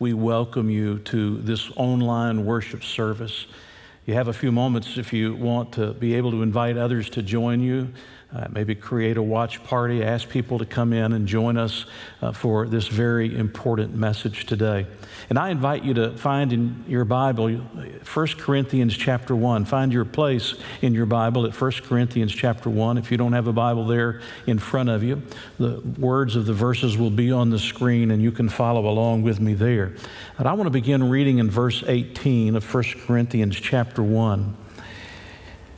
we welcome you to this online worship service. You have a few moments if you want to be able to invite others to join you uh, maybe create a watch party, ask people to come in and join us uh, for this very important message today. And I invite you to find in your Bible 1 Corinthians chapter 1. Find your place in your Bible at 1 Corinthians chapter 1. If you don't have a Bible there in front of you, the words of the verses will be on the screen and you can follow along with me there. And I want to begin reading in verse 18 of 1 Corinthians chapter 1.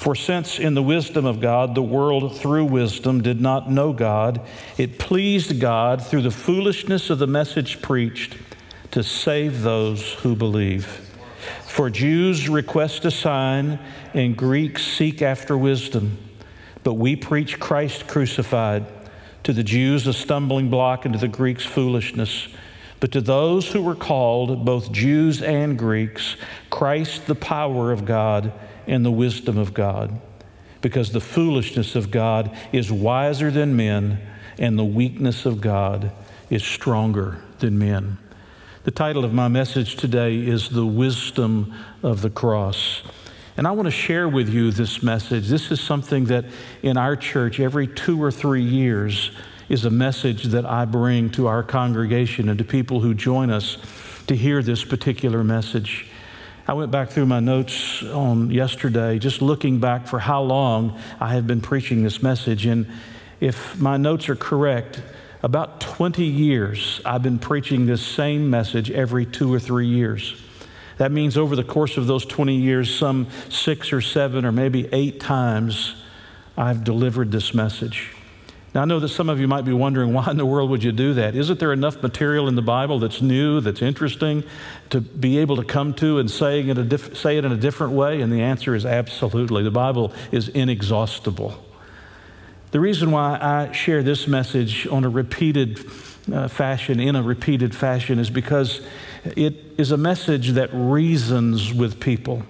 For since in the wisdom of God, the world through wisdom did not know God, it pleased God through the foolishness of the message preached to save those who believe. For Jews request a sign, and Greeks seek after wisdom. But we preach Christ crucified, to the Jews a stumbling block, and to the Greeks foolishness. But to those who were called, both Jews and Greeks, Christ the power of God and the wisdom of God. Because the foolishness of God is wiser than men, and the weakness of God is stronger than men. The title of my message today is The Wisdom of the Cross. And I want to share with you this message. This is something that in our church, every two or three years, is a message that I bring to our congregation and to people who join us to hear this particular message. I went back through my notes on yesterday, just looking back for how long I have been preaching this message. And if my notes are correct, about 20 years I've been preaching this same message every two or three years. That means over the course of those 20 years, some six or seven or maybe eight times, I've delivered this message. Now, I know that some of you might be wondering, why in the world would you do that? Isn't there enough material in the Bible that's new, that's interesting, to be able to come to and say it, diff- say it in a different way? And the answer is absolutely. The Bible is inexhaustible. The reason why I share this message on a repeated uh, fashion, in a repeated fashion, is because it is a message that reasons with people.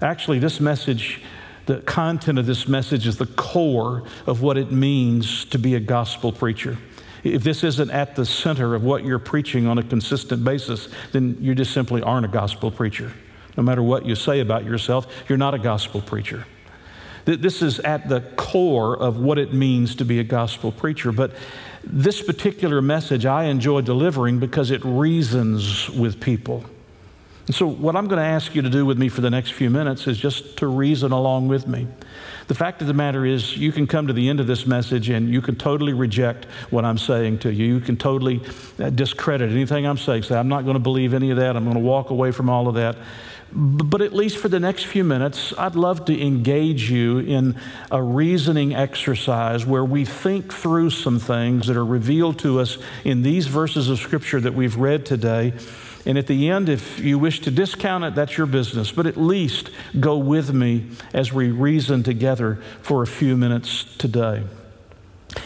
Actually, this message the content of this message is the core of what it means to be a gospel preacher. If this isn't at the center of what you're preaching on a consistent basis, then you just simply aren't a gospel preacher. No matter what you say about yourself, you're not a gospel preacher. This is at the core of what it means to be a gospel preacher. But this particular message I enjoy delivering because it reasons with people. And so, what I'm going to ask you to do with me for the next few minutes is just to reason along with me. The fact of the matter is, you can come to the end of this message and you can totally reject what I'm saying to you. You can totally uh, discredit anything I'm saying. Say, I'm not going to believe any of that. I'm going to walk away from all of that. But at least for the next few minutes, I'd love to engage you in a reasoning exercise where we think through some things that are revealed to us in these verses of Scripture that we've read today and at the end, if you wish to discount it, that's your business. But at least go with me as we reason together for a few minutes today.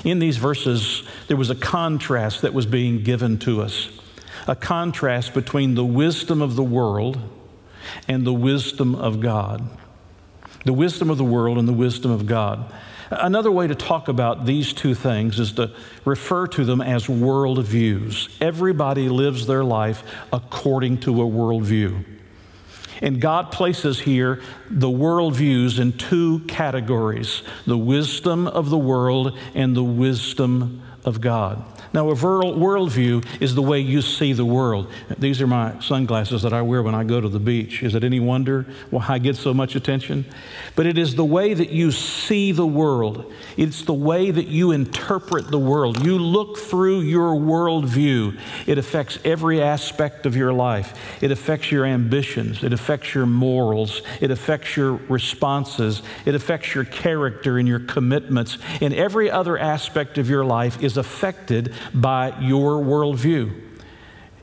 In these verses, there was a contrast that was being given to us a contrast between the wisdom of the world and the wisdom of God. The wisdom of the world and the wisdom of God. Another way to talk about these two things is to refer to them as worldviews. Everybody lives their life according to a worldview. And God places here the worldviews in two categories the wisdom of the world and the wisdom of God. Now, a worldview is the way you see the world. These are my sunglasses that I wear when I go to the beach. Is it any wonder why I get so much attention? But it is the way that you see the world, it's the way that you interpret the world. You look through your worldview. It affects every aspect of your life, it affects your ambitions, it affects your morals, it affects your responses, it affects your character and your commitments, and every other aspect of your life is affected by your worldview.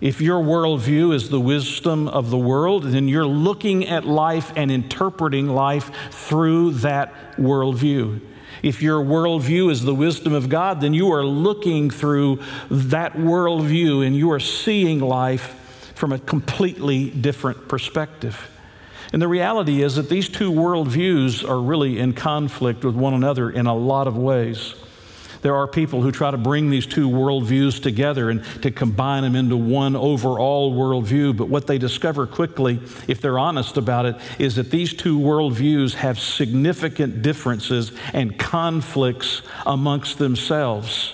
If your worldview is the wisdom of the world, then you're looking at life and interpreting life through that worldview. If your worldview is the wisdom of God, then you are looking through that worldview and you are seeing life from a completely different perspective. And the reality is that these two worldviews are really in conflict with one another in a lot of ways. There are people who try to bring these two worldviews together and to combine them into one overall worldview. But what they discover quickly, if they're honest about it, is that these two worldviews have significant differences and conflicts amongst themselves.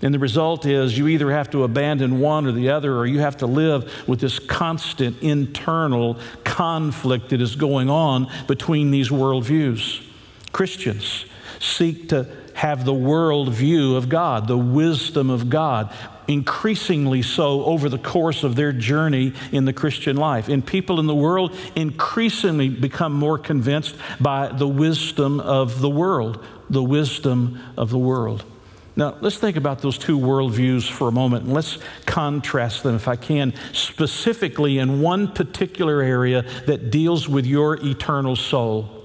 And the result is you either have to abandon one or the other, or you have to live with this constant internal conflict that is going on between these worldviews. Christians seek to have the world view of God, the wisdom of God, increasingly so over the course of their journey in the Christian life. And people in the world increasingly become more convinced by the wisdom of the world, the wisdom of the world. Now, let's think about those two worldviews for a moment and let's contrast them, if I can, specifically in one particular area that deals with your eternal soul.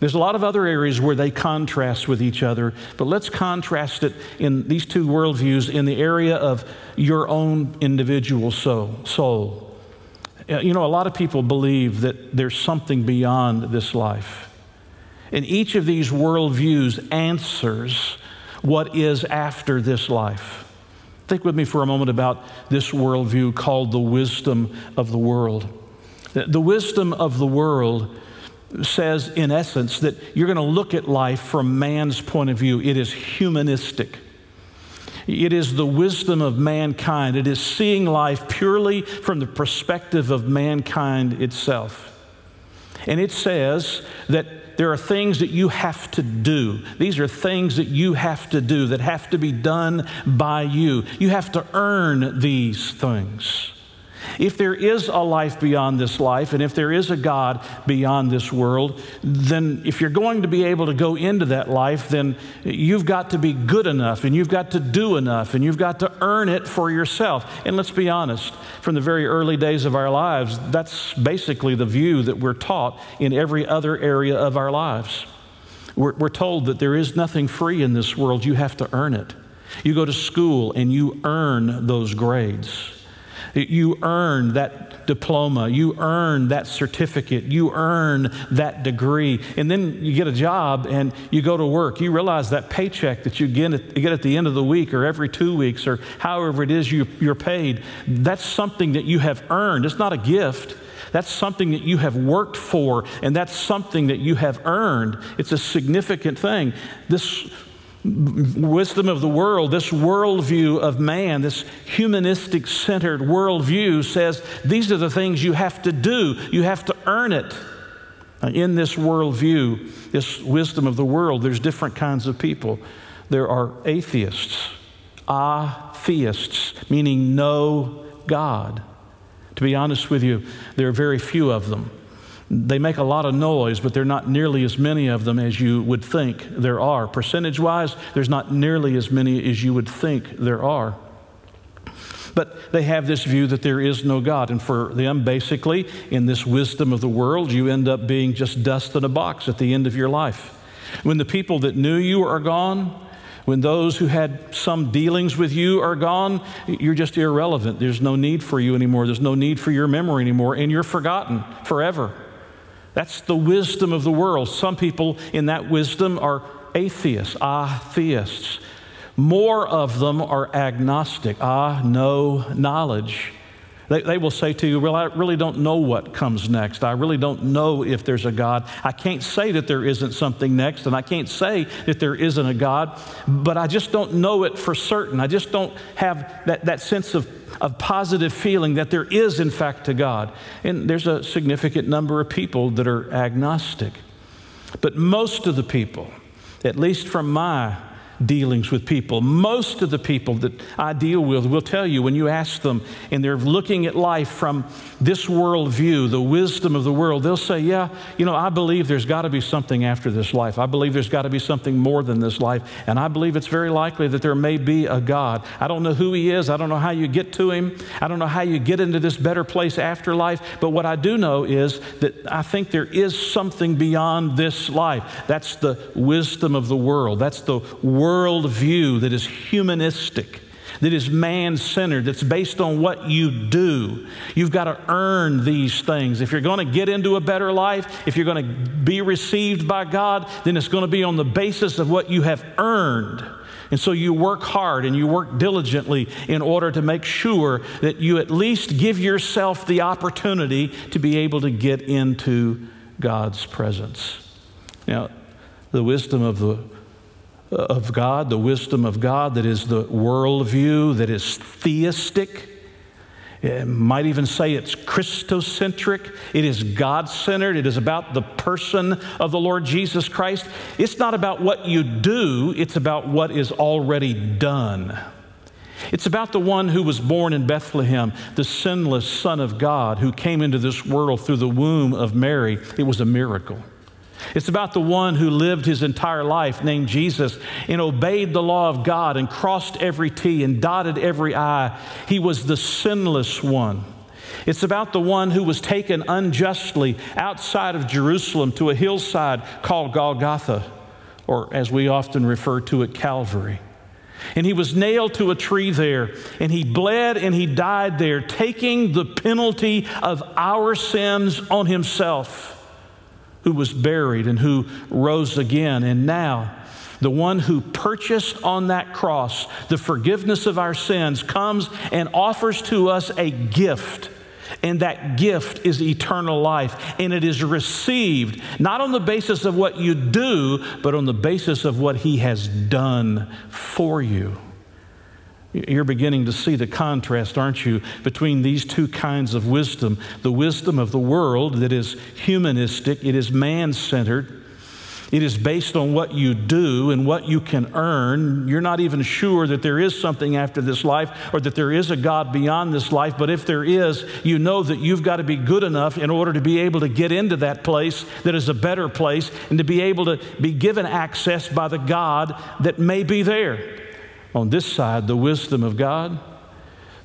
There's a lot of other areas where they contrast with each other, but let's contrast it in these two worldviews in the area of your own individual soul. Uh, you know, a lot of people believe that there's something beyond this life. And each of these worldviews answers what is after this life. Think with me for a moment about this worldview called the wisdom of the world. The wisdom of the world says, in essence, that you're going to look at life from man's point of view. It is humanistic. It is the wisdom of mankind. It is seeing life purely from the perspective of mankind itself. And it says that there are things that you have to do. These are things that you have to do that have to be done by you. You have to earn these things. If there is a life beyond this life, and if there is a God beyond this world, then if you're going to be able to go into that life, then you've got to be good enough, and you've got to do enough, and you've got to earn it for yourself. And let's be honest, from the very early days of our lives, that's basically the view that we're taught in every other area of our lives. We're, we're told that there is nothing free in this world, you have to earn it. You go to school and you earn those grades. You earn that diploma, you earn that certificate, you earn that degree. And then you get a job and you go to work. You realize that paycheck that you get at, get at the end of the week or every two weeks or however it is you, you're paid, that's something that you have earned. It's not a gift. That's something that you have worked for, and that's something that you have earned. It's a significant thing. This wisdom of the world, this worldview of man, this humanistic centered worldview says these are the things you have to do, you have to earn it. In this worldview, this wisdom of the world, there's different kinds of people. There are atheists, atheists, meaning no God. To be honest with you, there are very few of them. They make a lot of noise, but there are not nearly as many of them as you would think there are. Percentage wise, there's not nearly as many as you would think there are. But they have this view that there is no God. And for them, basically, in this wisdom of the world, you end up being just dust in a box at the end of your life. When the people that knew you are gone, when those who had some dealings with you are gone, you're just irrelevant. There's no need for you anymore. There's no need for your memory anymore, and you're forgotten forever. That's the wisdom of the world. Some people in that wisdom are atheists, atheists. More of them are agnostic, ah, no knowledge. They, they will say to you, Well, I really don't know what comes next. I really don't know if there's a God. I can't say that there isn't something next, and I can't say that there isn't a God, but I just don't know it for certain. I just don't have that, that sense of of positive feeling that there is, in fact, a God. And there's a significant number of people that are agnostic. But most of the people, at least from my dealings with people. Most of the people that I deal with will tell you when you ask them and they're looking at life from this world view, the wisdom of the world, they'll say, Yeah, you know, I believe there's got to be something after this life. I believe there's got to be something more than this life. And I believe it's very likely that there may be a God. I don't know who He is. I don't know how you get to Him. I don't know how you get into this better place after life. But what I do know is that I think there is something beyond this life. That's the wisdom of the world. That's the world view that is humanistic that is man centered, that's based on what you do. You've got to earn these things. If you're going to get into a better life, if you're going to be received by God, then it's going to be on the basis of what you have earned. And so you work hard and you work diligently in order to make sure that you at least give yourself the opportunity to be able to get into God's presence. Now, the wisdom of the of God, the wisdom of God that is the worldview that is theistic. It might even say it's Christocentric. It is God centered. It is about the person of the Lord Jesus Christ. It's not about what you do, it's about what is already done. It's about the one who was born in Bethlehem, the sinless Son of God, who came into this world through the womb of Mary. It was a miracle. It's about the one who lived his entire life, named Jesus, and obeyed the law of God and crossed every T and dotted every I. He was the sinless one. It's about the one who was taken unjustly outside of Jerusalem to a hillside called Golgotha, or as we often refer to it, Calvary. And he was nailed to a tree there, and he bled and he died there, taking the penalty of our sins on himself who was buried and who rose again. And now, the one who purchased on that cross the forgiveness of our sins comes and offers to us a gift. And that gift is eternal life. And it is received not on the basis of what you do, but on the basis of what He has done for you. You're beginning to see the contrast, aren't you, between these two kinds of wisdom the wisdom of the world that is humanistic, it is man centered. It is based on what you do and what you can earn. You're not even sure that there is something after this life or that there is a God beyond this life, but if there is, you know that you've got to be good enough in order to be able to get into that place that is a better place and to be able to be given access by the God that may be there on this side, the wisdom of God.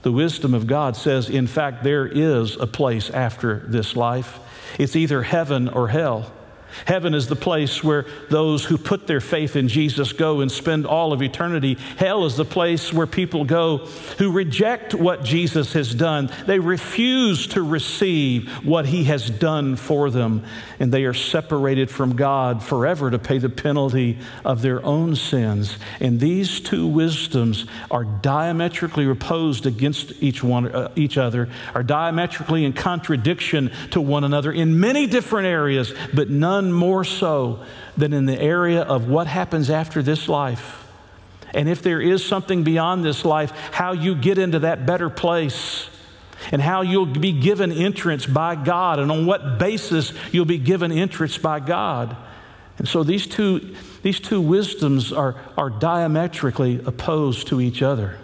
The wisdom of God says, in fact, there is a place after this life. It's either heaven or hell. Heaven is the place where those who put their faith in Jesus go and spend all of eternity. Hell is the place where people go who reject what Jesus has done. They refuse to receive what he has done for them, and they are separated from God forever to pay the penalty of their own sins. And these two wisdoms are diametrically opposed against each one uh, each other, are diametrically in contradiction to one another in many different areas, but none none more so than in the area of what happens after this life. And if there is something beyond this life, how you get into that better place and how you'll be given entrance by God and on what basis you'll be given entrance by God. And so these two, these two wisdoms are, are diametrically opposed to each other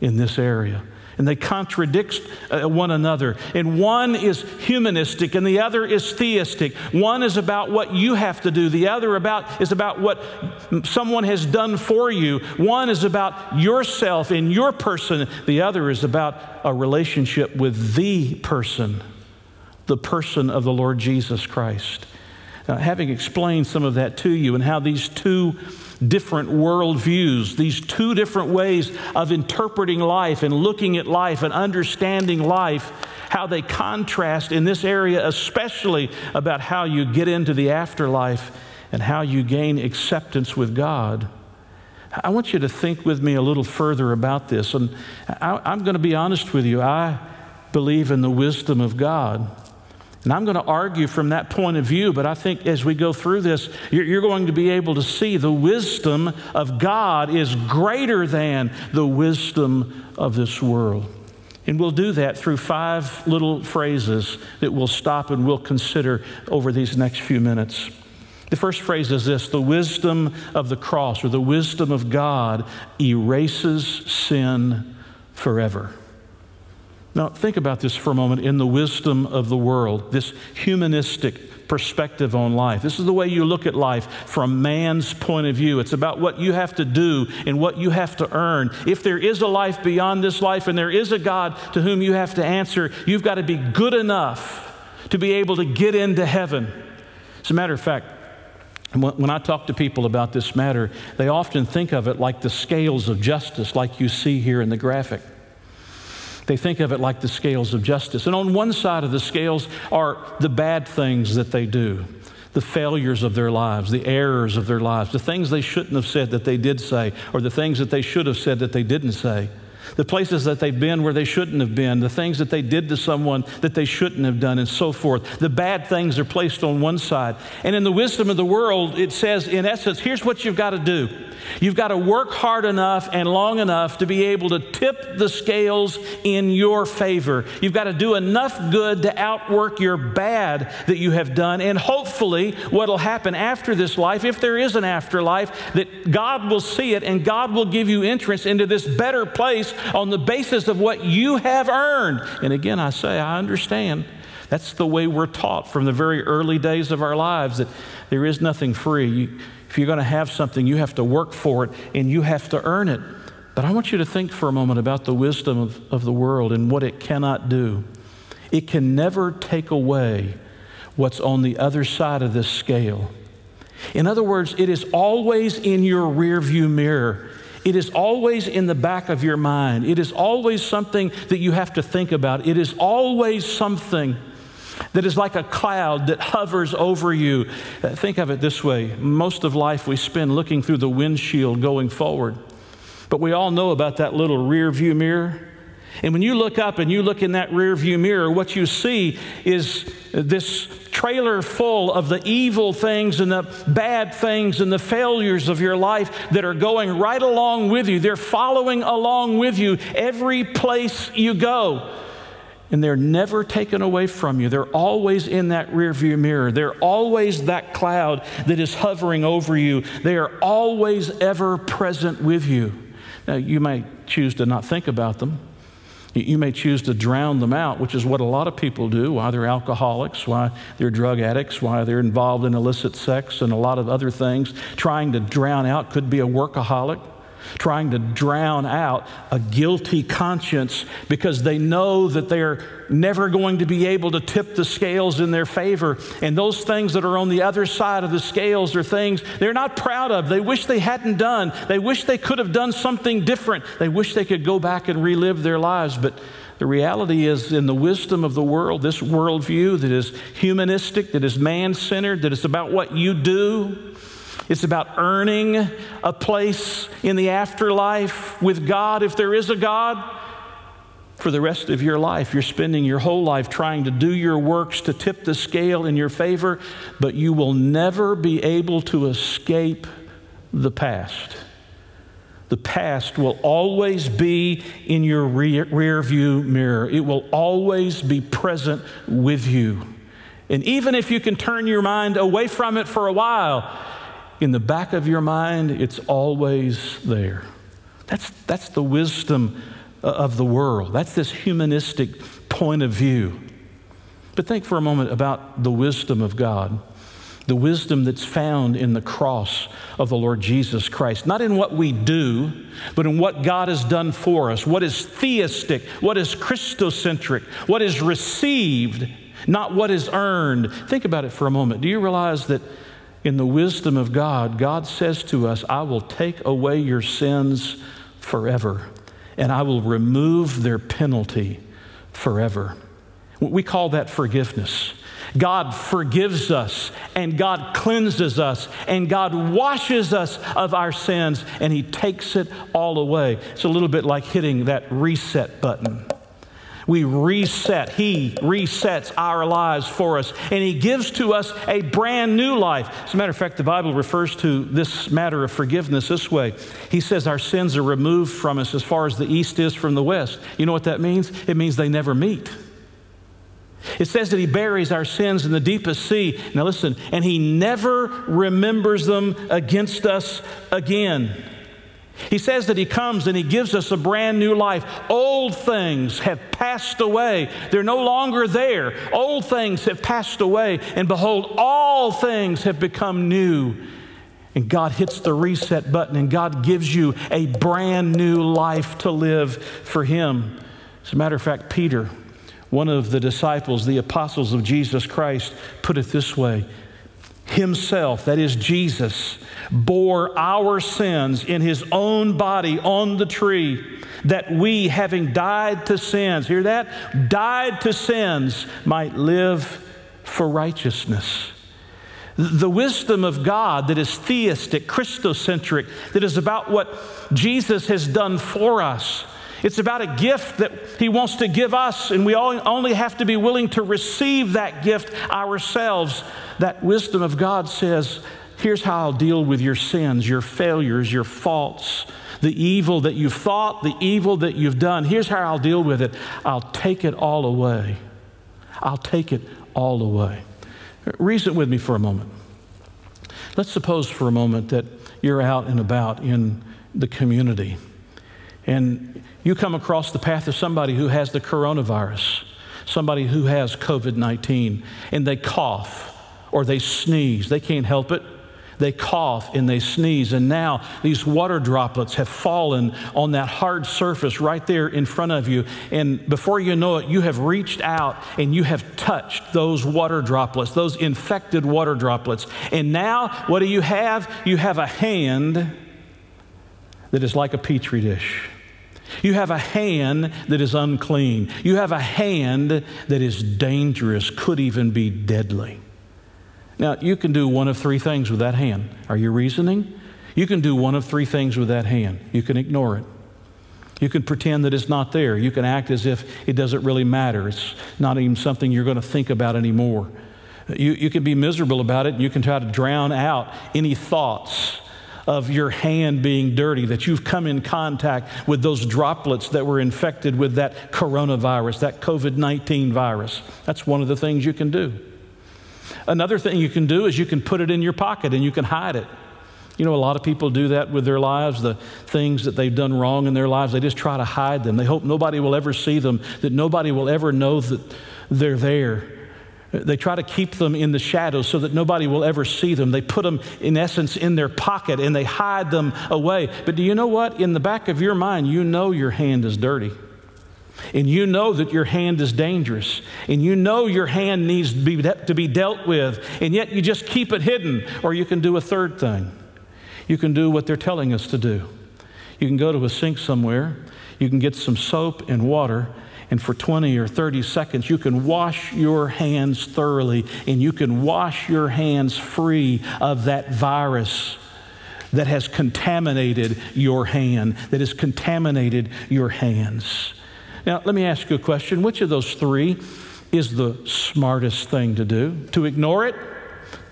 in this area and they contradict uh, one another. And one is humanistic and the other is theistic. One is about what you have to do, the other about is about what someone has done for you. One is about yourself and your person, the other is about a relationship with the person, the person of the Lord Jesus Christ. Now, having explained some of that to you and how these two different worldviews, these two different ways of interpreting life and looking at life and understanding life, how they contrast in this area, especially about how you get into the afterlife and how you gain acceptance with God. I want you to think with me a little further about this. And I, am going to be honest with you. I believe in the wisdom of God. And I'm going to argue from that point of view, but I think as we go through this, you're, you're, going to be able to see the wisdom of God is greater than the wisdom of this world. And we'll do that through five little phrases that we'll stop and we'll consider over these next few minutes. The first phrase is this the wisdom of the cross or the wisdom of God erases sin forever. Now, think about this for a moment in the wisdom of the world, this humanistic perspective on life. This is the way you look at life from man's point of view. It's about what you have to do and what you have to earn. If there is a life beyond this life and there is a God to whom you have to answer, you've got to be good enough to be able to get into heaven. As a matter of fact, when I talk to people about this matter, they often think of it like the scales of justice, like you see here in the graphic. They think of it like the scales of justice. And on one side of the scales are the bad things that they do, the failures of their lives, the errors of their lives, the things they shouldn't have said that they did say, or the things that they should have said that they didn't say the places that they've been where they shouldn't have been, the things that they did to someone that they shouldn't have done, and so forth. The bad things are placed on one side. And in the wisdom of the world, it says, in essence, here's what you've got to do You've got to work hard enough and long enough to be able to tip the scales in your favor. You've got to do enough good to outwork your bad that you have done. And hopefully, what will happen after this life, if there is an afterlife, that God will see it and God will give you entrance into this better place on the basis of what you have earned. And again, I say, I understand. That's the way we're taught from the very early days of our lives that there is nothing free. You, if you're going to have something, you have to work for it and you have to earn it. But I want you to think for a moment about the wisdom of, of the world and what it cannot do. It can never take away what's on the other side of this scale. In other words, it is always in your rearview mirror. It is always in the back of your mind. It is always something that you have to think about. It is always something that is like a cloud that hovers over you. Uh, think of it this way most of life we spend looking through the windshield going forward. But we all know about that little rear view mirror. And when you look up and you look in that rear view mirror, what you see is this trailer full of the evil things and the bad things and the failures of your life that are going right along with you. They're following along with you every place you go and they're never taken away from you. They're always in that rearview mirror. They're always that cloud that is hovering over you. They are always ever present with you. Now, you may choose to not think about them. You may choose to drown them out, which is what a lot of people do, why they're alcoholics, why they're drug addicts, why they're involved in illicit sex and a lot of other things. Trying to drown out could be a workaholic trying to drown out a guilty conscience because they know that they're never going to be able to tip the scales in their favor. And those things that are on the other side of the scales are things they're not proud of. They wish they hadn't done. They wish they could have done something different. They wish they could go back and relive their lives. But the reality is, in the wisdom of the world, this worldview that is humanistic, that is man centered, that is about what you do, it's about earning a place in the afterlife with God, if there is a God. For the rest of your life, you're spending your whole life trying to do your works to tip the scale in your favor, but you will never be able to escape the past. The past will always be in your rear, rear, view mirror. It will always be present with you. And even if you can turn your mind away from it for a while, in the back of your mind, it's always there. That's, that's the wisdom uh, of the world. That's this humanistic point of view. But think for a moment about the wisdom of God, the wisdom that's found in the cross of the Lord Jesus Christ. Not in what we do, but in what God has done for us, what is theistic, what is Christocentric, what is received, not what is earned. Think about it for a moment. Do you realize that? In the wisdom of God, God says to us, I will take away your sins forever, and I will remove their penalty forever. We call that forgiveness. God forgives us, and God cleanses us, and God washes us of our sins, and He takes it all away. It's a little bit like hitting that reset button. We reset. He resets our lives for us, and He gives to us a brand new life. As a matter of fact, the Bible refers to this matter of forgiveness this way He says our sins are removed from us as far as the east is from the west. You know what that means? It means they never meet. It says that He buries our sins in the deepest sea. Now listen, and He never remembers them against us again. He says that He comes and He gives us a brand new life. Old things have passed away, they're no longer there. Old things have passed away, and behold, all things have become new. And God hits the reset button, and God gives you a brand new life to live for Him. As a matter of fact, Peter, one of the disciples, the apostles of Jesus Christ, put it this way Himself, that is Jesus, bore our sins in his own body on the tree, that we, having died to sins, hear that? Died to sins, might live for righteousness. The wisdom of God that is theistic, Christocentric, that is about what Jesus has done for us. It's about a gift that He wants to give us, and we only have to be willing to receive that gift ourselves. That wisdom of God says, Here's how I'll deal with your sins, your failures, your faults, the evil that you've thought, the evil that you've done. Here's how I'll deal with it I'll take it all away. I'll take it all away. Reason with me for a moment. Let's suppose for a moment that you're out and about in the community and you come across the path of somebody who has the coronavirus, somebody who has COVID 19, and they cough or they sneeze. They can't help it. They cough and they sneeze, and now these water droplets have fallen on that hard surface right there in front of you. And before you know it, you have reached out and you have touched those water droplets, those infected water droplets. And now, what do you have? You have a hand that is like a petri dish. You have a hand that is unclean. You have a hand that is dangerous, could even be deadly. Now, you can do one of three things with that hand. Are you reasoning? You can do one of three things with that hand. You can ignore it. You can pretend that it's not there. You can act as if it doesn't really matter. It's not even something you're going to think about anymore. You, you can be miserable about it, you can try to drown out any thoughts of your hand being dirty, that you've come in contact with those droplets that were infected with that coronavirus, that COVID 19 virus. That's one of the things you can do. Another thing you can do is you can put it in your pocket and you can hide it. You know, a lot of people do that with their lives, the things that they've done wrong in their lives, they just try to hide them. They hope nobody will ever see them, that nobody will ever know that they're there. They try to keep them in the shadows so that nobody will ever see them. They put them, in essence, in their pocket and they hide them away. But do you know what? In the back of your mind, you know your hand is dirty. And you know that your hand is dangerous. And you know your hand needs to be, to be dealt with. And yet you just keep it hidden. Or you can do a third thing. You can do what they're telling us to do. You can go to a sink somewhere. You can get some soap and water. And for 20 or 30 seconds, you can wash your hands thoroughly. And you can wash your hands free of that virus that has contaminated your hand, that has contaminated your hands. Now, let me ask you a question. Which of those three is the smartest thing to do? To ignore it?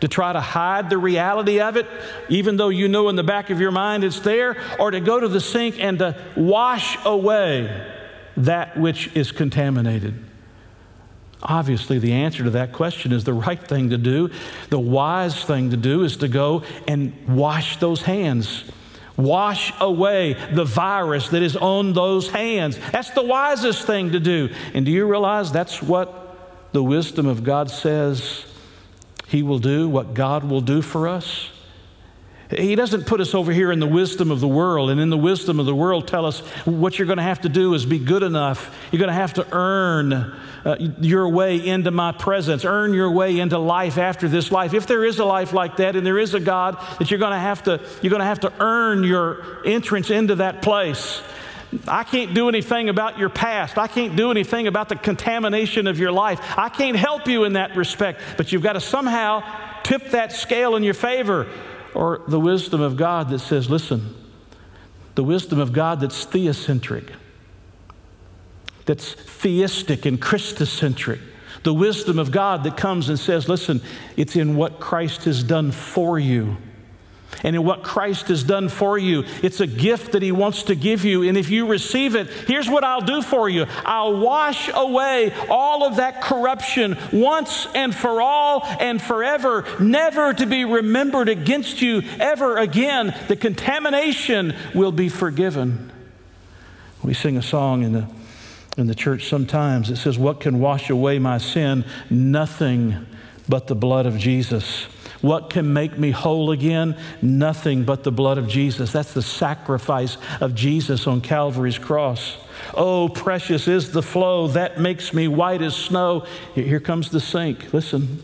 To try to hide the reality of it, even though you know in the back of your mind it's there? Or to go to the sink and to wash away that which is contaminated? Obviously, the answer to that question is the right thing to do. The wise thing to do is to go and wash those hands Wash away the virus that is on those hands. That's the wisest thing to do. And do you realize that's what the wisdom of God says He will do, what God will do for us? He doesn't put us over here in the wisdom of the world, and in the wisdom of the world, tell us what you're going to have to do is be good enough. You're going to have to earn uh, your way into my presence, earn your way into life after this life. If there is a life like that, and there is a God that you're going to have to, you're going to have to earn your entrance into that place. I can't do anything about your past. I can't do anything about the contamination of your life. I can't help you in that respect, but you've got to somehow tip that scale in your favor or the wisdom of God that says, listen, the wisdom of God that's theocentric, that's theistic and Christocentric, the wisdom of God that comes and says, listen, it's in what Christ has done for you. And in what Christ has done for you. It's a gift that He wants to give you. And if you receive it, here's what I'll do for you I'll wash away all of that corruption once and for all and forever, never to be remembered against you ever again. The contamination will be forgiven. We sing a song in the, in the church sometimes. It says, What can wash away my sin? Nothing but the blood of Jesus. What can make me whole again? Nothing but the blood of Jesus. That's the sacrifice of Jesus on Calvary's cross. Oh, precious is the flow that makes me white as snow. Here comes the sink. Listen.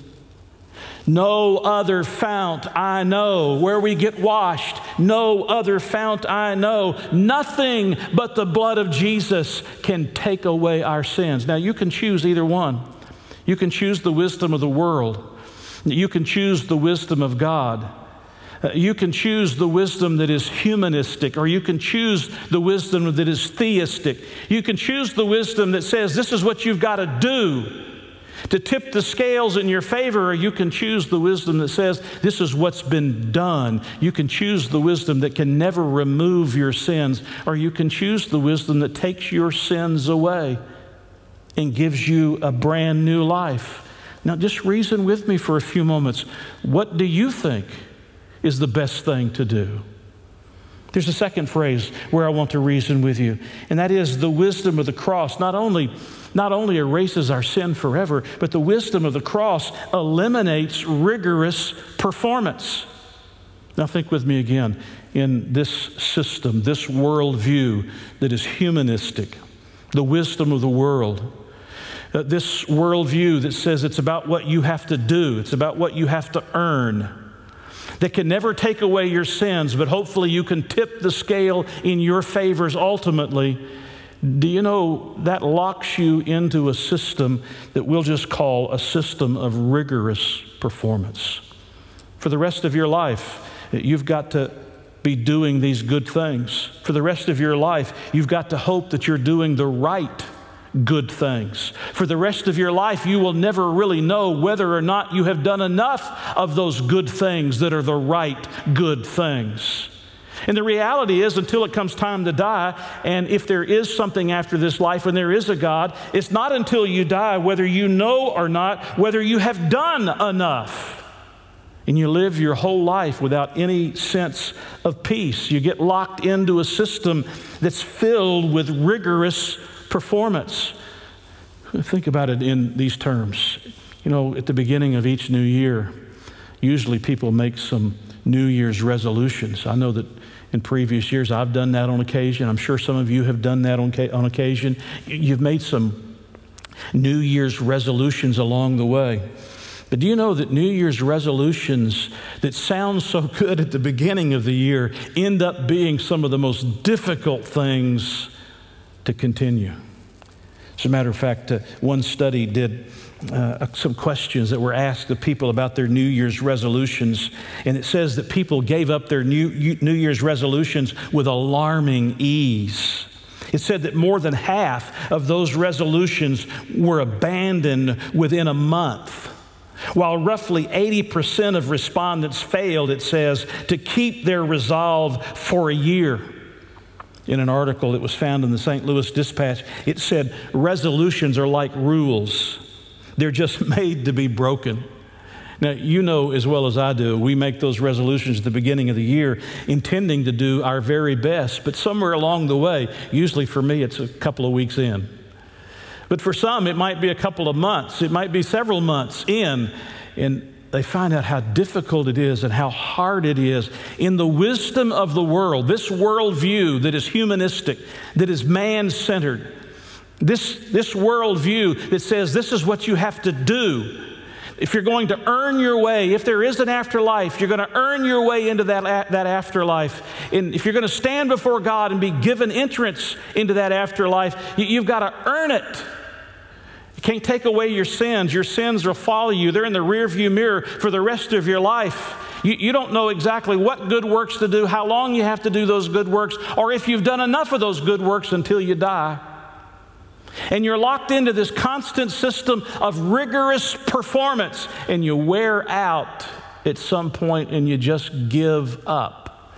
No other fount I know where we get washed. No other fount I know. Nothing but the blood of Jesus can take away our sins. Now, you can choose either one. You can choose the wisdom of the world you can choose the wisdom of God. Uh, you can choose the wisdom that is humanistic, or you can choose the wisdom that is theistic. You can choose the wisdom that says, This is what you've got to do to tip the scales in your favor, or you can choose the wisdom that says, This is what's been done. You can choose the wisdom that can never remove your sins, or you can choose the wisdom that takes your sins away and gives you a brand new life. Now, just reason with me for a few moments. What do you think is the best thing to do? There's a second phrase where I want to reason with you, and that is the wisdom of the cross not only, not only erases our sin forever, but the wisdom of the cross eliminates rigorous performance. Now, think with me again in this system, this worldview that is humanistic, the wisdom of the world this worldview that says it's about what you have to do, it's about what you have to earn, that can never take away your sins, but hopefully you can tip the scale in your favors ultimately. Do you know that locks you into a system that we'll just call a system of rigorous performance? For the rest of your life, you've got to be doing these good things. For the rest of your life, you've got to hope that you're doing the right good things. For the rest of your life, you will never really know whether or not you have done enough of those good things that are the right good things. And the reality is, until it comes time to die, and if there is something after this life and there is a God, it's not until you die, whether you know or not, whether you have done enough. And you live your whole life without any sense of peace. You get locked into a system that's filled with rigorous performance. Think about it in these terms. You know, at the beginning of each new year, usually people make some New Year's resolutions. I know that in previous years I've done that on occasion. I'm sure some of you have done that on, on occasion. You've made some New Year's resolutions along the way. But do you know that New Year's resolutions that sound so good at the beginning of the year end up being some of the most difficult things to continue. As a matter of fact, uh, one study did uh, some questions that were asked of people about their New Year's resolutions, and it says that people gave up their New, New Year's resolutions with alarming ease. It said that more than half of those resolutions were abandoned within a month. While roughly 80% of respondents failed, it says, to keep their resolve for a year in an article that was found in the St. Louis Dispatch, it said resolutions are like rules, they're just made to be broken. Now, you know as well as I do, we make those resolutions at the beginning of the year intending to do our very best, but somewhere along the way, usually for me, it's a couple of weeks in. But for some, it might be a couple of months, it might be several months in. And they find out how difficult it is and how hard it is in the wisdom of the world, this worldview that is humanistic, that is man centered, this, this worldview that says this is what you have to do. If you're going to earn your way, if there is an afterlife, you're going to earn your way into that, that afterlife. And if you're going to stand before God and be given entrance into that afterlife, you, you've got to earn it. You can't take away your sins. Your sins will follow you. They're in the rearview mirror for the rest of your life. You, you, don't know exactly what good works to do, how long you have to do those good works, or if you've done enough of those good works until you die. And you're locked into this constant system of rigorous performance, and you wear out at some point and you just give up.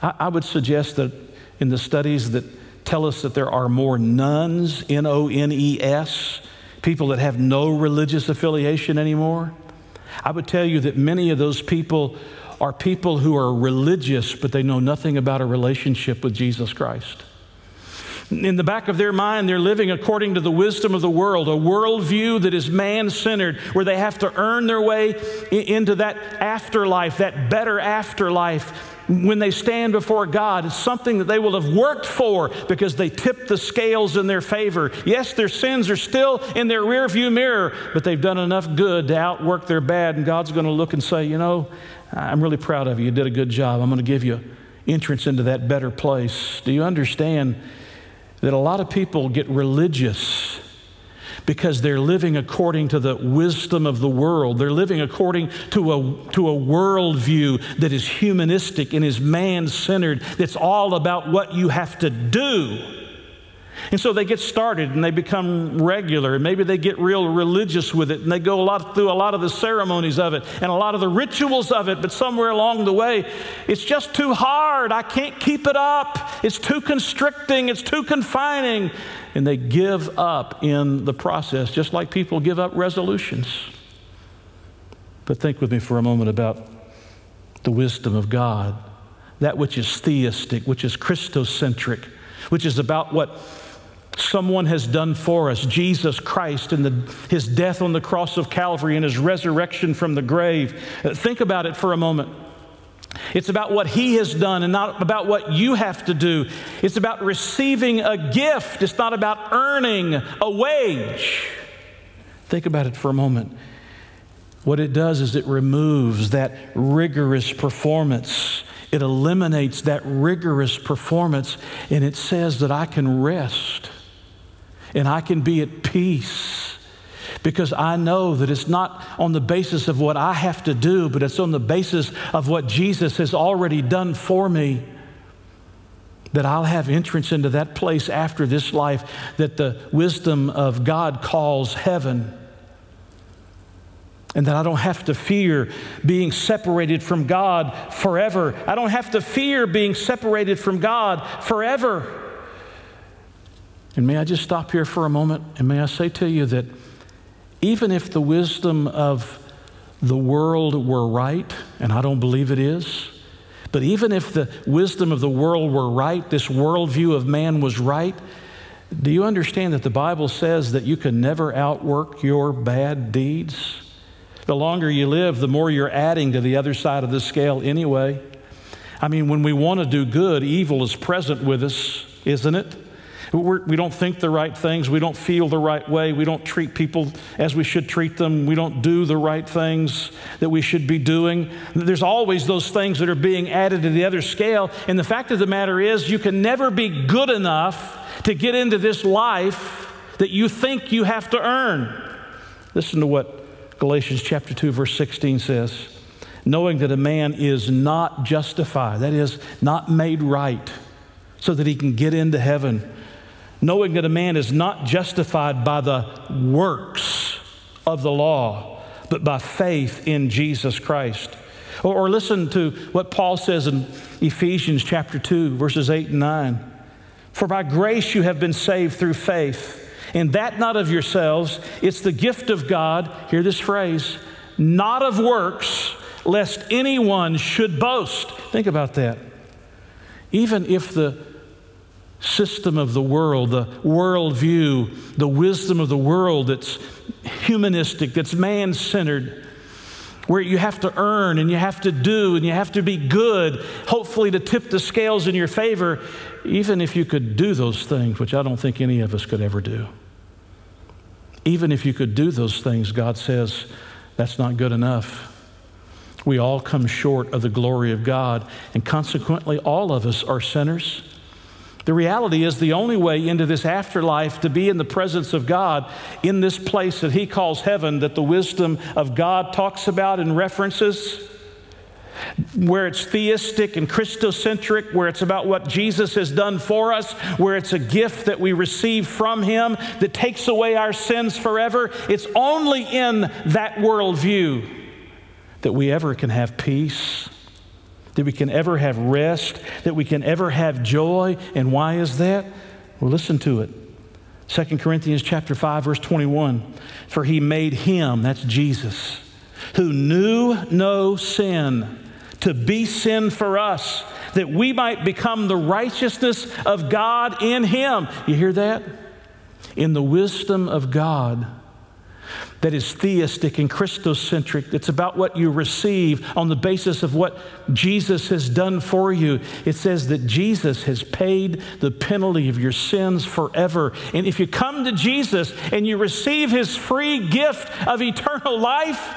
I, I would suggest that in the studies that tell us that there are more nones, N O N E S, people that have no religious affiliation anymore. I would tell you that many of those people are people who are religious, but they know nothing about a relationship with Jesus Christ. In the back of their mind, they're living according to the wisdom of the world, a worldview that is man centered, where they have to earn their way into that afterlife, that better afterlife. When they stand before God, it's something that they will have worked for because they tipped the scales in their favor. Yes, their sins are still in their rearview mirror, but they've done enough good to outwork their bad, and God's going to look and say, You know, I'm really proud of you. You did a good job. I'm going to give you entrance into that better place. Do you understand? that a lot of people get religious because they're living according to the wisdom of the world. They're living according to a, to a worldview that is humanistic and is man centered, that's all about what you have to do and so they get started and they become regular, and maybe they get real religious with it, and they go a lot through a lot of the ceremonies of it and a lot of the rituals of it, but somewhere along the way, it's just too hard. I can't keep it up. It's too constricting, it's too confining. And they give up in the process, just like people give up resolutions. But think with me for a moment about the wisdom of God, that which is theistic, which is Christocentric, which is about what someone has done for us Jesus Christ and the, his death on the cross of Calvary and his resurrection from the grave. Uh, think about it for a moment. It's about what he has done and not about what you have to do. It's about receiving a gift, it's not about earning a wage. Think about it for a moment. What it does is it removes that rigorous performance. It eliminates that rigorous performance and it says that I can rest and I can be at peace because I know that it's not on the basis of what I have to do, but it's on the basis of what Jesus has already done for me. That I'll have entrance into that place after this life that the wisdom of God calls heaven. And that I don't have to fear being separated from God forever. I don't have to fear being separated from God forever. And may I just stop here for a moment? And may I say to you that even if the wisdom of the world were right, and I don't believe it is, but even if the wisdom of the world were right, this worldview of man was right, do you understand that the Bible says that you can never outwork your bad deeds? The longer you live, the more you're adding to the other side of the scale anyway. I mean, when we want to do good, evil is present with us, isn't it? We're, we do not think the right things. We don't feel the right way. We don't treat people as we should treat them. We don't do the right things that we should be doing. There's always those things that are being added to the other scale. And the fact of the matter is, you can never be good enough to get into this life that you think you have to earn. Listen to what Galatians chapter 2 verse 16 says. Knowing that a man is not justified, that is not made right so that he can get into heaven knowing that a man is not justified by the works of the law, but by faith in Jesus Christ. Or, or, listen to what Paul says in Ephesians chapter 2, verses 8 and 9. For by grace you have been saved through faith, and that not of yourselves, it's the gift of God, hear this phrase, not of works, lest anyone should boast. Think about that. Even if the system of the world, the worldview, the wisdom of the world that's humanistic, that's man centered, where you have to earn and you have to do and you have to be good, hopefully to tip the scales in your favor, even if you could do those things, which I don't think any of us could ever do. Even if you could do those things, God says that's not good enough. We all come short of the glory of God, and consequently, all of us are sinners. The reality is, the only way into this afterlife to be in the presence of God, in this place that He calls heaven, that the wisdom of God talks about and references, where it's theistic and Christocentric, where it's about what Jesus has done for us, where it's a gift that we receive from Him that takes away our sins forever, it's only in that worldview that we ever can have peace, that we can ever have rest, that we can ever have joy. And why is that? Well, listen to it. 2 Corinthians chapter 5 verse 21 for he made him that's Jesus who knew no sin to be sin for us that we might become the righteousness of God in him you hear that in the wisdom of God that is theistic and Christocentric. It's about what you receive on the basis of what Jesus has done for you. It says that Jesus has paid the penalty of your sins forever. And if you come to Jesus and you receive his free gift of eternal life,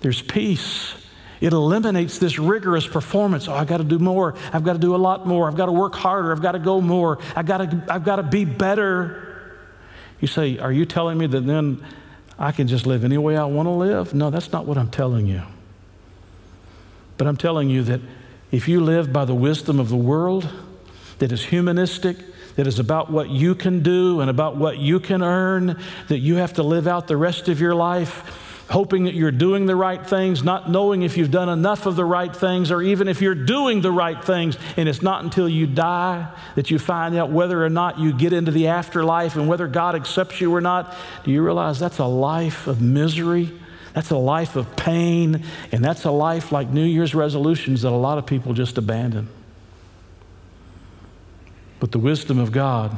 there's peace. It eliminates this rigorous performance. Oh, I've got to do more. I've got to do a lot more. I've got to work harder. I've got to go more. I've got to, I've got to be better. You say, Are you telling me that then I can just live any way I want to live? No, that's not what I'm telling you. But I'm telling you that if you live by the wisdom of the world that is humanistic, that is about what you can do and about what you can earn, that you have to live out the rest of your life hoping that you're doing the right things, not knowing if you've done enough of the right things, or even if you're doing the right things. And it's not until you die that you find out whether or not you get into the afterlife and whether God accepts you or not. Do you realize that's a life of misery? That's a life of pain, and that's a life like New Year's resolutions that a lot of people just abandon. But the wisdom of God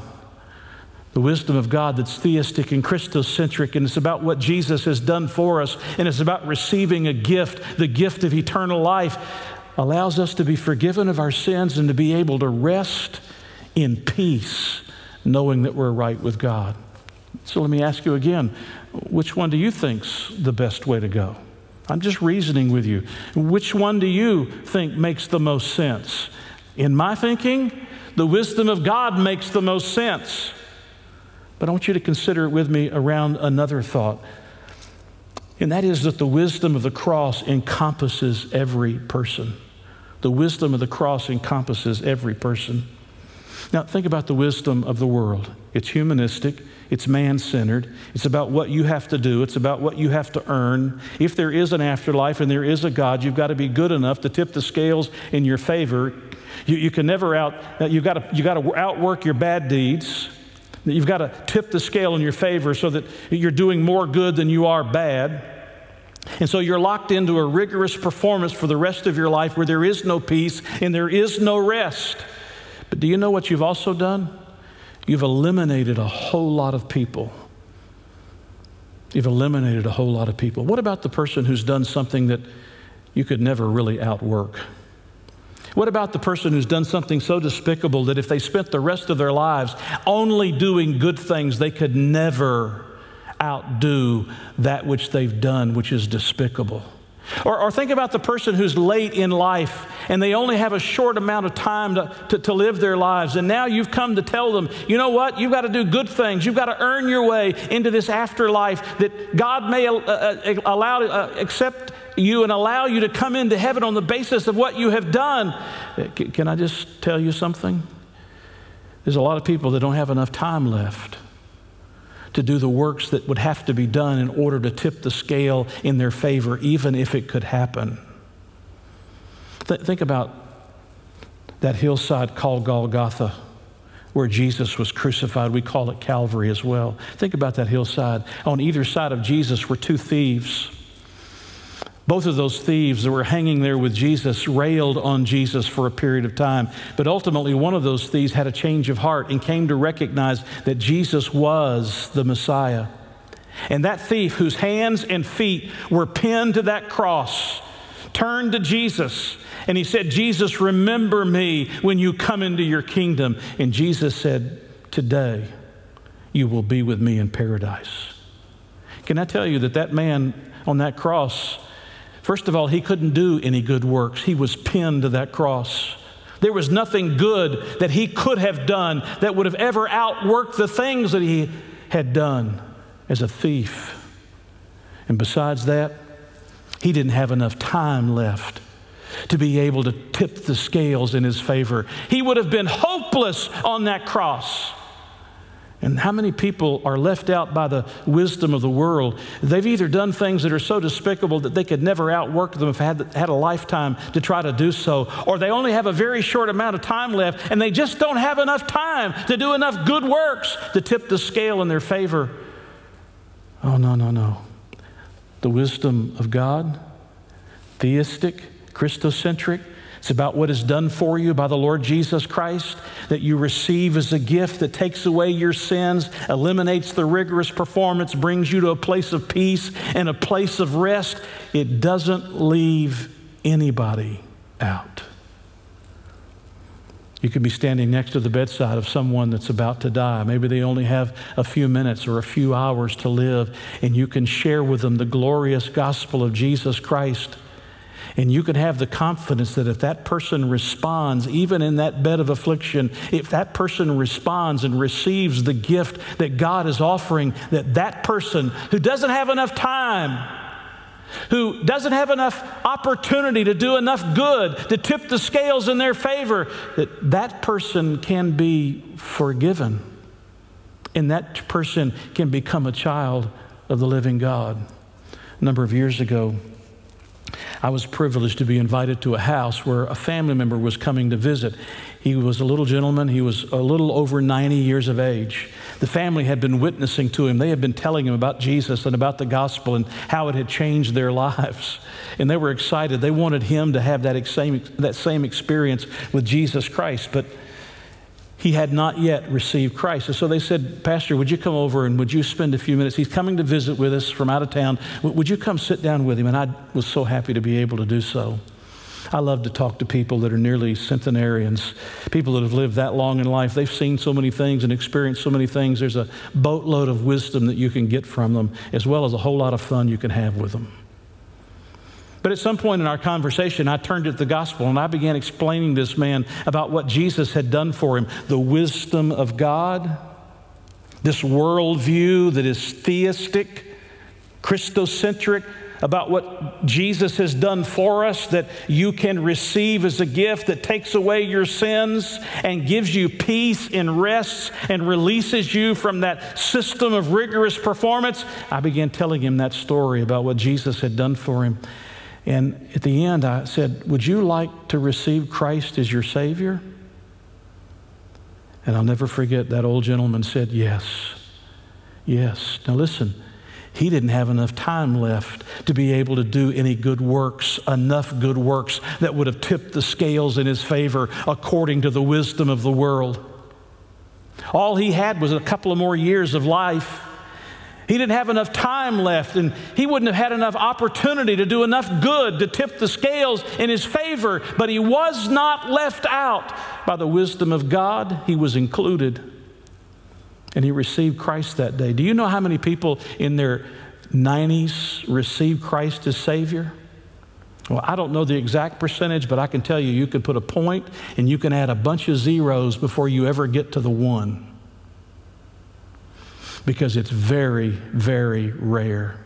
the wisdom of God that's theistic and Christocentric, and it's about what Jesus has done for us, and it's about receiving a gift, the gift of eternal life, allows us to be forgiven of our sins and to be able to rest in peace, knowing that we're right with God. So let me ask you again which one do you think's the best way to go? I'm just reasoning with you. Which one do you think makes the most sense? In my thinking, the wisdom of God makes the most sense. But I want you to consider it with me around another thought. And that is that the wisdom of the cross encompasses every person. The wisdom of the cross encompasses every person. Now, think about the wisdom of the world. It's humanistic, it's man centered, it's about what you have to do, it's about what you have to earn. If there is an afterlife and there is a God, you've got to be good enough to tip the scales in your favor. You, you can never out, you've got, to, you've got to outwork your bad deeds. You've got to tip the scale in your favor so that you're doing more good than you are bad. And so you're locked into a rigorous performance for the rest of your life where there is no peace and there is no rest. But do you know what you've also done? You've eliminated a whole lot of people. You've eliminated a whole lot of people. What about the person who's done something that you could never really outwork? What about the person who's done something so despicable that if they spent the rest of their lives only doing good things, they could never outdo that which they've done, which is despicable? Or, or, think about the person who's late in life and they only have a short amount of time to, to, to, live their lives. And now you've come to tell them, you know what? You've got to do good things. You've got to earn your way into this afterlife that God may uh, uh, allow, uh, accept you and allow you to come into heaven on the basis of what you have done. Uh, can I just tell you something? There's a lot of people that don't have enough time left to do the works that would have to be done in order to tip the scale in their favor, even if it could happen. Th- think about that hillside called Golgotha where Jesus was crucified. We call it Calvary as well. Think about that hillside. On either side of Jesus were two thieves. Both of those thieves that were hanging there with Jesus railed on Jesus for a period of time. But ultimately, one of those thieves had a change of heart and came to recognize that Jesus was the Messiah. And that thief, whose hands and feet were pinned to that cross, turned to Jesus and he said, Jesus, remember me when you come into your kingdom. And Jesus said, Today you will be with me in paradise. Can I tell you that that man on that cross First of all, he couldn't do any good works, he was pinned to that cross. There was nothing good that he could have done that would have ever outworked the things that he had done as a thief. And besides that, he didn't have enough time left to be able to tip the scales in his favor. He would have been hopeless on that cross. And how many people are left out by the wisdom of the world? They've either done things that are so despicable that they could never outwork them if they had, had a lifetime to try to do so, or they only have a very short amount of time left and they just don't have enough time to do enough good works to tip the scale in their favor. Oh, no, no, no. The wisdom of God, theistic, Christocentric, it's about what is done for you by the Lord Jesus Christ that you receive as a gift that takes away your sins, eliminates the rigorous performance, brings you to a place of peace and a place of rest. It doesn't leave anybody out. You could be standing next to the bedside of someone that's about to die. Maybe they only have a few minutes or a few hours to live, and you can share with them the glorious gospel of Jesus Christ. And you can have the confidence that if that person responds, even in that bed of affliction, if that person responds and receives the gift that God is offering, that that person who doesn't have enough time, who doesn't have enough opportunity to do enough good to tip the scales in their favor, that that person can be forgiven. And that person can become a child of the living God. A number of years ago, I was privileged to be invited to a house where a family member was coming to visit. He was a little gentleman, he was a little over 90 years of age. The family had been witnessing to him, they had been telling him about Jesus and about the gospel and how it had changed their lives. And they were excited. They wanted him to have that same, that same experience with Jesus Christ. But he had not yet received Christ. And so they said, Pastor, would you come over and would you spend a few minutes? He's coming to visit with us from out of town. Would you come sit down with him? And I was so happy to be able to do so. I love to talk to people that are nearly centenarians, people that have lived that long in life. They've seen so many things and experienced so many things. There's a boatload of wisdom that you can get from them, as well as a whole lot of fun you can have with them. But at some point in our conversation, I turned to the gospel and I began explaining this man about what Jesus had done for him the wisdom of God, this worldview that is theistic, Christocentric, about what Jesus has done for us that you can receive as a gift that takes away your sins and gives you peace and rests and releases you from that system of rigorous performance. I began telling him that story about what Jesus had done for him. And at the end, I said, Would you like to receive Christ as your Savior? And I'll never forget that old gentleman said, Yes. Yes. Now listen, he didn't have enough time left to be able to do any good works, enough good works that would have tipped the scales in his favor according to the wisdom of the world. All he had was a couple of more years of life. He didn't have enough time left, and he wouldn't have had enough opportunity to do enough good to tip the scales in his favor, but he was not left out. By the wisdom of God, he was included. And he received Christ that day. Do you know how many people in their 90s received Christ as Savior? Well, I don't know the exact percentage, but I can tell you, you can put a point and you can add a bunch of zeros before you ever get to the one because it's very, very rare.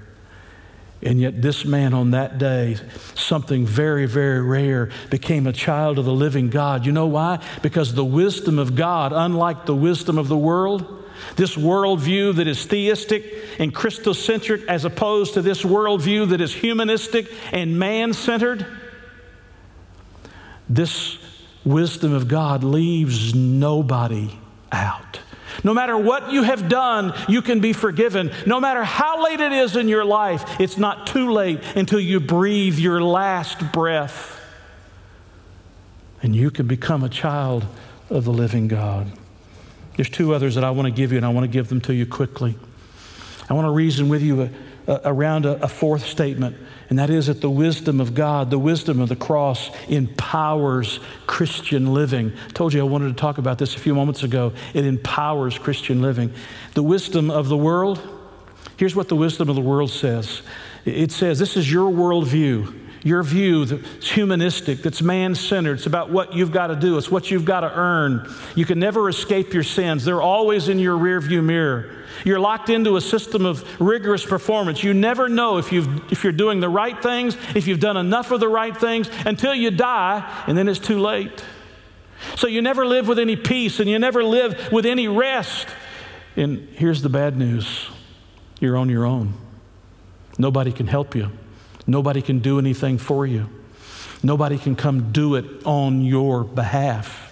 And yet, this man on that day, something very, very rare, became a child of the living God. You know why? Because the wisdom of God, unlike the wisdom of the world, this worldview that is theistic and Christocentric, as opposed to this worldview that is humanistic and man centered, this wisdom of God leaves nobody out. No matter what you have done, you can be forgiven. No matter how late it is in your life, it's not too late until you breathe your last breath. And you can become a child of the living God. There's two others that I want to give you, and I want to give them to you quickly. I want to reason with you around a, a fourth statement, and that is that the wisdom of God, the wisdom of the cross, empowers Christian living. I told you I wanted to talk about this a few moments ago. It empowers Christian living. The wisdom of the world, here's what the wisdom of the world says it says, This is your worldview your view that's humanistic, that's man centered. It's about what you've got to do, it's what you've got to earn. You can never escape your sins, they're always in your rearview mirror. You're locked into a system of rigorous performance. You never know if, you've, if you're doing the right things, if you've done enough of the right things until you die, and then it's too late. So you never live with any peace and you never live with any rest. And here's the bad news you're on your own. Nobody can help you, nobody can do anything for you, nobody can come do it on your behalf.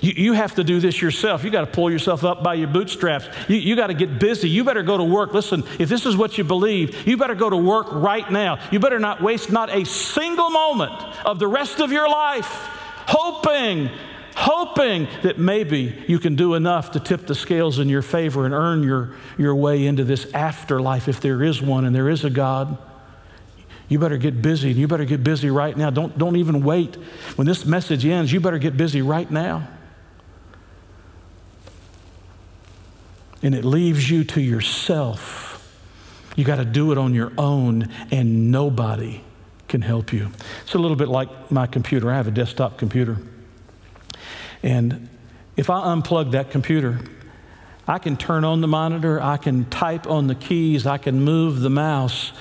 You, you have to do this yourself. You got to pull yourself up by your bootstraps. You, you got to get busy. You better go to work. Listen, if this is what you believe, you better go to work right now. You better not waste not a single moment of the rest of your life hoping hoping that maybe you can do enough to tip the scales in your favor and earn your, your way into this afterlife if there is one and there is a God. You better get busy, you better get busy right now. Don't, don't even wait. When this message ends, you better get busy right now. And it leaves you to yourself. You got to do it on your own, and nobody can help you. It's a little bit like my computer. I have a desktop computer. And if I unplug that computer, I can turn on the monitor, I can type on the keys, I can move the mouse.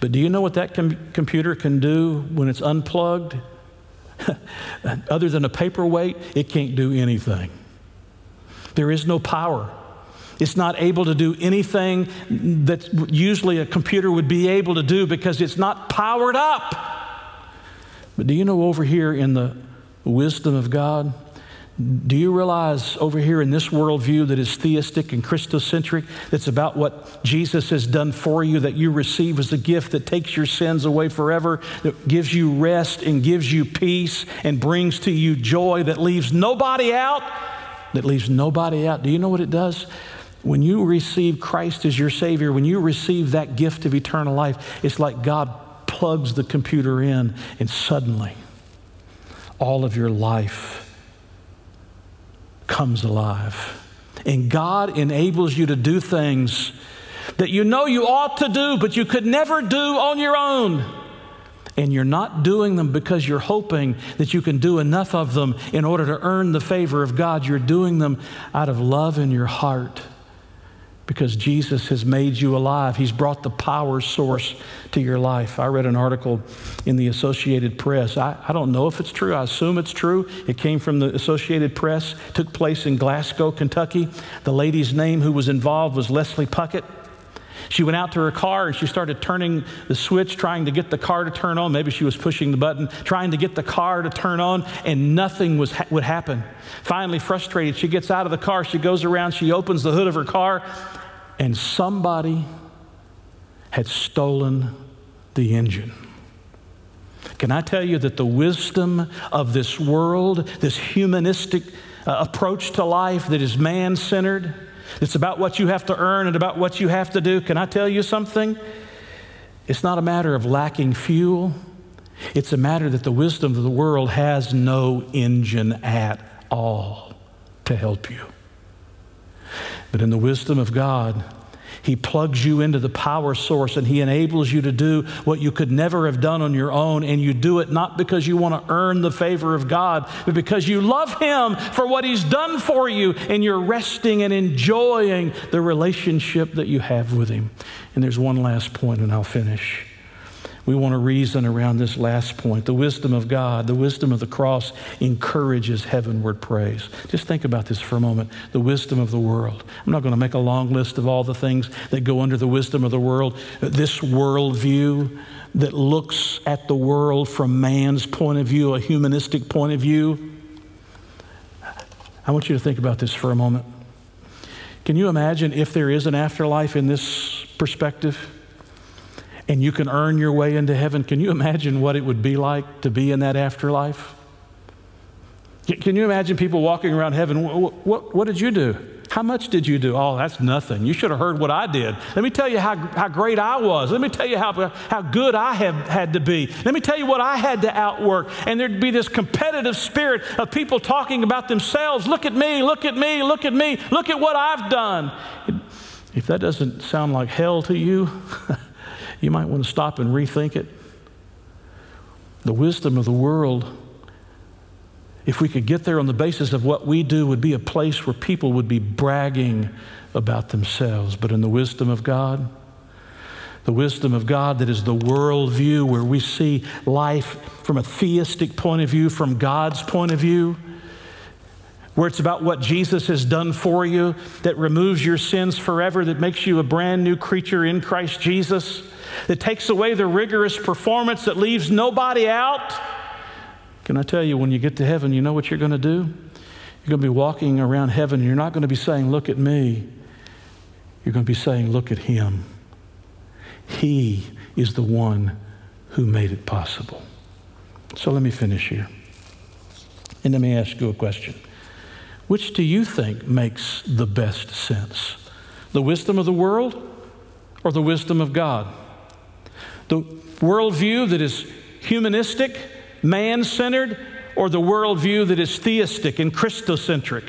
But do you know what that com- computer can do when it's unplugged? Other than a paperweight, it can't do anything. There is no power. It's not able to do anything that usually a computer would be able to do because it's not powered up. But do you know over here in the wisdom of God, do you realize over here in this worldview that is theistic and Christocentric, that's about what Jesus has done for you, that you receive as a gift that takes your sins away forever, that gives you rest and gives you peace and brings to you joy, that leaves nobody out? That leaves nobody out. Do you know what it does? When you receive Christ as your Savior, when you receive that gift of eternal life, it's like God plugs the computer in, and suddenly all of your life comes alive. And God enables you to do things that you know you ought to do, but you could never do on your own. And you're not doing them because you're hoping that you can do enough of them in order to earn the favor of God. You're doing them out of love in your heart because Jesus has made you alive. He's brought the power source to your life. I read an article in the Associated Press. I, I, don't know if it's true. I assume it's true. It came from the Associated Press, took place in Glasgow, Kentucky. The lady's name who was involved was Leslie Puckett. She went out to her car and she started turning the switch, trying to get the car to turn on. Maybe she was pushing the button, trying to get the car to turn on, and nothing was, would happen. Finally, frustrated, she gets out of the car. She goes around, she opens the hood of her car, and somebody had stolen the engine. Can I tell you that the wisdom of this world, this humanistic uh, approach to life that is man centered, it's about what you have to earn and about what you have to do. Can I tell you something? It's not a matter of lacking fuel. It's a matter that the wisdom of the world has no engine at all to help you. But in the wisdom of God, he plugs you into the power source and He enables you to do what you could never have done on your own. And you do it not because you want to earn the favor of God, but because you love Him for what He's done for you and you're resting and enjoying the relationship that you have with Him. And there's one last point, and I'll finish. We want to reason around this last point. The wisdom of God, the wisdom of the cross encourages heavenward praise. Just think about this for a moment. The wisdom of the world. I'm not going to make a long list of all the things that go under the wisdom of the world. This worldview that looks at the world from man's point of view, a humanistic point of view. I want you to think about this for a moment. Can you imagine if there is an afterlife in this perspective? And you can earn your way into heaven. Can you imagine what it would be like to be in that afterlife? Can you imagine people walking around heaven? What, what, what, did you do? How much did you do? Oh, that's nothing. You should have heard what I did. Let me tell you how, how great I was. Let me tell you how, how good I have had to be. Let me tell you what I had to outwork. And there'd be this competitive spirit of people talking about themselves. Look at me, look at me, look at me, look at what I've done. If that doesn't sound like hell to you, you might want to stop and rethink it. The wisdom of the world, if we could get there on the basis of what we do, would be a place where people would be bragging about themselves. But in the wisdom of God, the wisdom of God that is the worldview where we see life from a theistic point of view, from God's point of view, where it's about what Jesus has done for you, that removes your sins forever, that makes you a brand new creature in Christ Jesus, that takes away the rigorous performance that leaves nobody out. Can I tell you, when you get to heaven, you know what you're going to do? You're going to be walking around heaven, and you're not going to be saying, Look at me. You're going to be saying, Look at him. He is the one who made it possible. So let me finish here. And let me ask you a question. Which do you think makes the best sense? The wisdom of the world or the wisdom of God? The worldview that is humanistic, man centered, or the worldview that is theistic and Christocentric?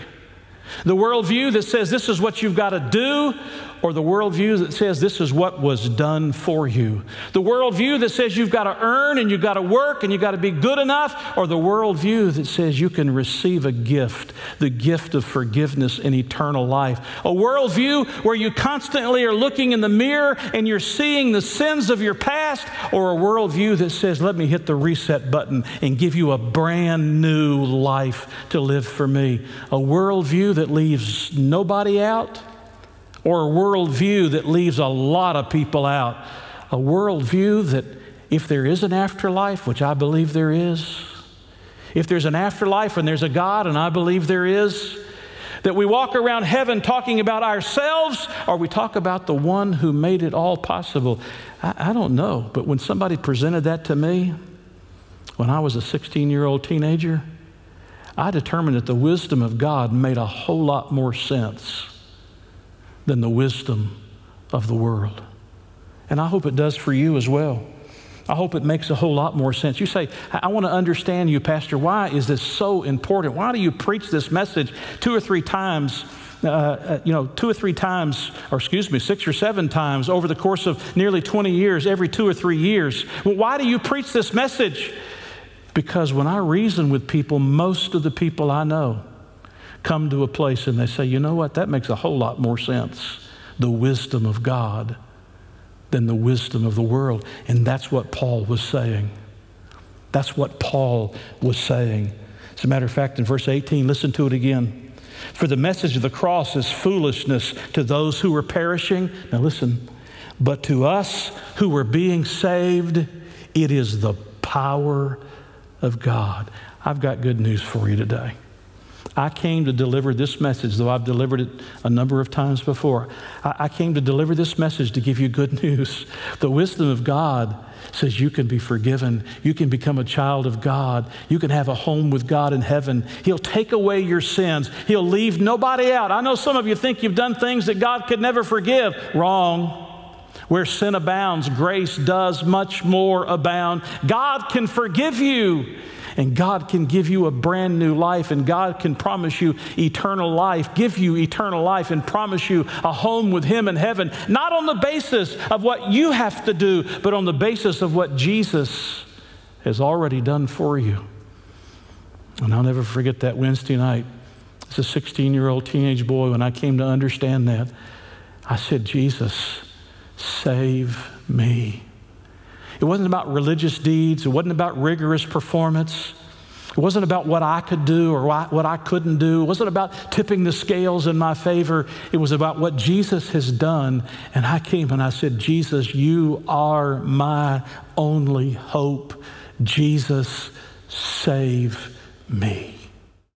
The worldview that says this is what you've got to do, or the worldview that says this is what was done for you. The worldview that says you've got to earn and you've got to work and you've got to be good enough, or the worldview that says you can receive a gift, the gift of forgiveness and eternal life. A worldview where you constantly are looking in the mirror and you're seeing the sins of your past, or a worldview that says, let me hit the reset button and give you a brand new life to live for me. A worldview that leaves nobody out or a worldview that leaves a lot of people out. A worldview that if there is an afterlife, which I believe there is, if there's an afterlife and there's a God, and I believe there is, that we walk around heaven talking about ourselves or we talk about the one who made it all possible. I, I don't know, but when somebody presented that to me when I was a 16 year old teenager, I determined that the wisdom of God made a whole lot more sense than the wisdom of the world. And I hope it does for you as well. I hope it makes a whole lot more sense. You say, I want to understand you, Pastor. Why is this so important? Why do you preach this message two or three times? Uh, uh, you know, two or three times, or excuse me, six or seven times over the course of nearly 20 years, every two or three years. Well, why do you preach this message? Because when I reason with people, most of the people I know come to a place and they say, you know what, that makes a whole lot more sense. The wisdom of God than the wisdom of the world. And that's what Paul was saying. That's what Paul was saying. As a matter of fact, in verse 18, listen to it again. For the message of the cross is foolishness to those who are perishing. Now listen, but to us who are being saved, it is the power of God. I've got good news for you today. I came to deliver this message, though I've delivered it a number of times before. I, I came to deliver this message to give you good news. The wisdom of God says you can be forgiven. You can become a child of God. You can have a home with God in heaven. He'll take away your sins. He'll leave nobody out. I know some of you think you've done things that God could never forgive. Wrong. Where sin abounds, grace does much more abound. God can forgive you and God can give you a brand new life, and God can promise you eternal life, give you eternal life, and promise you a home with Him in heaven, not on the basis of what you have to do, but on the basis of what Jesus has already done for you. And I'll never forget that Wednesday night. As a 16 year old teenage boy, when I came to understand that, I said, Jesus, save me. It wasn't about religious deeds, it wasn't about rigorous performance. It wasn't about what I could do or what I couldn't do. It wasn't about tipping the scales in my favor. It was about what Jesus has done. And I came and I said, Jesus, you are my only hope. Jesus, save me.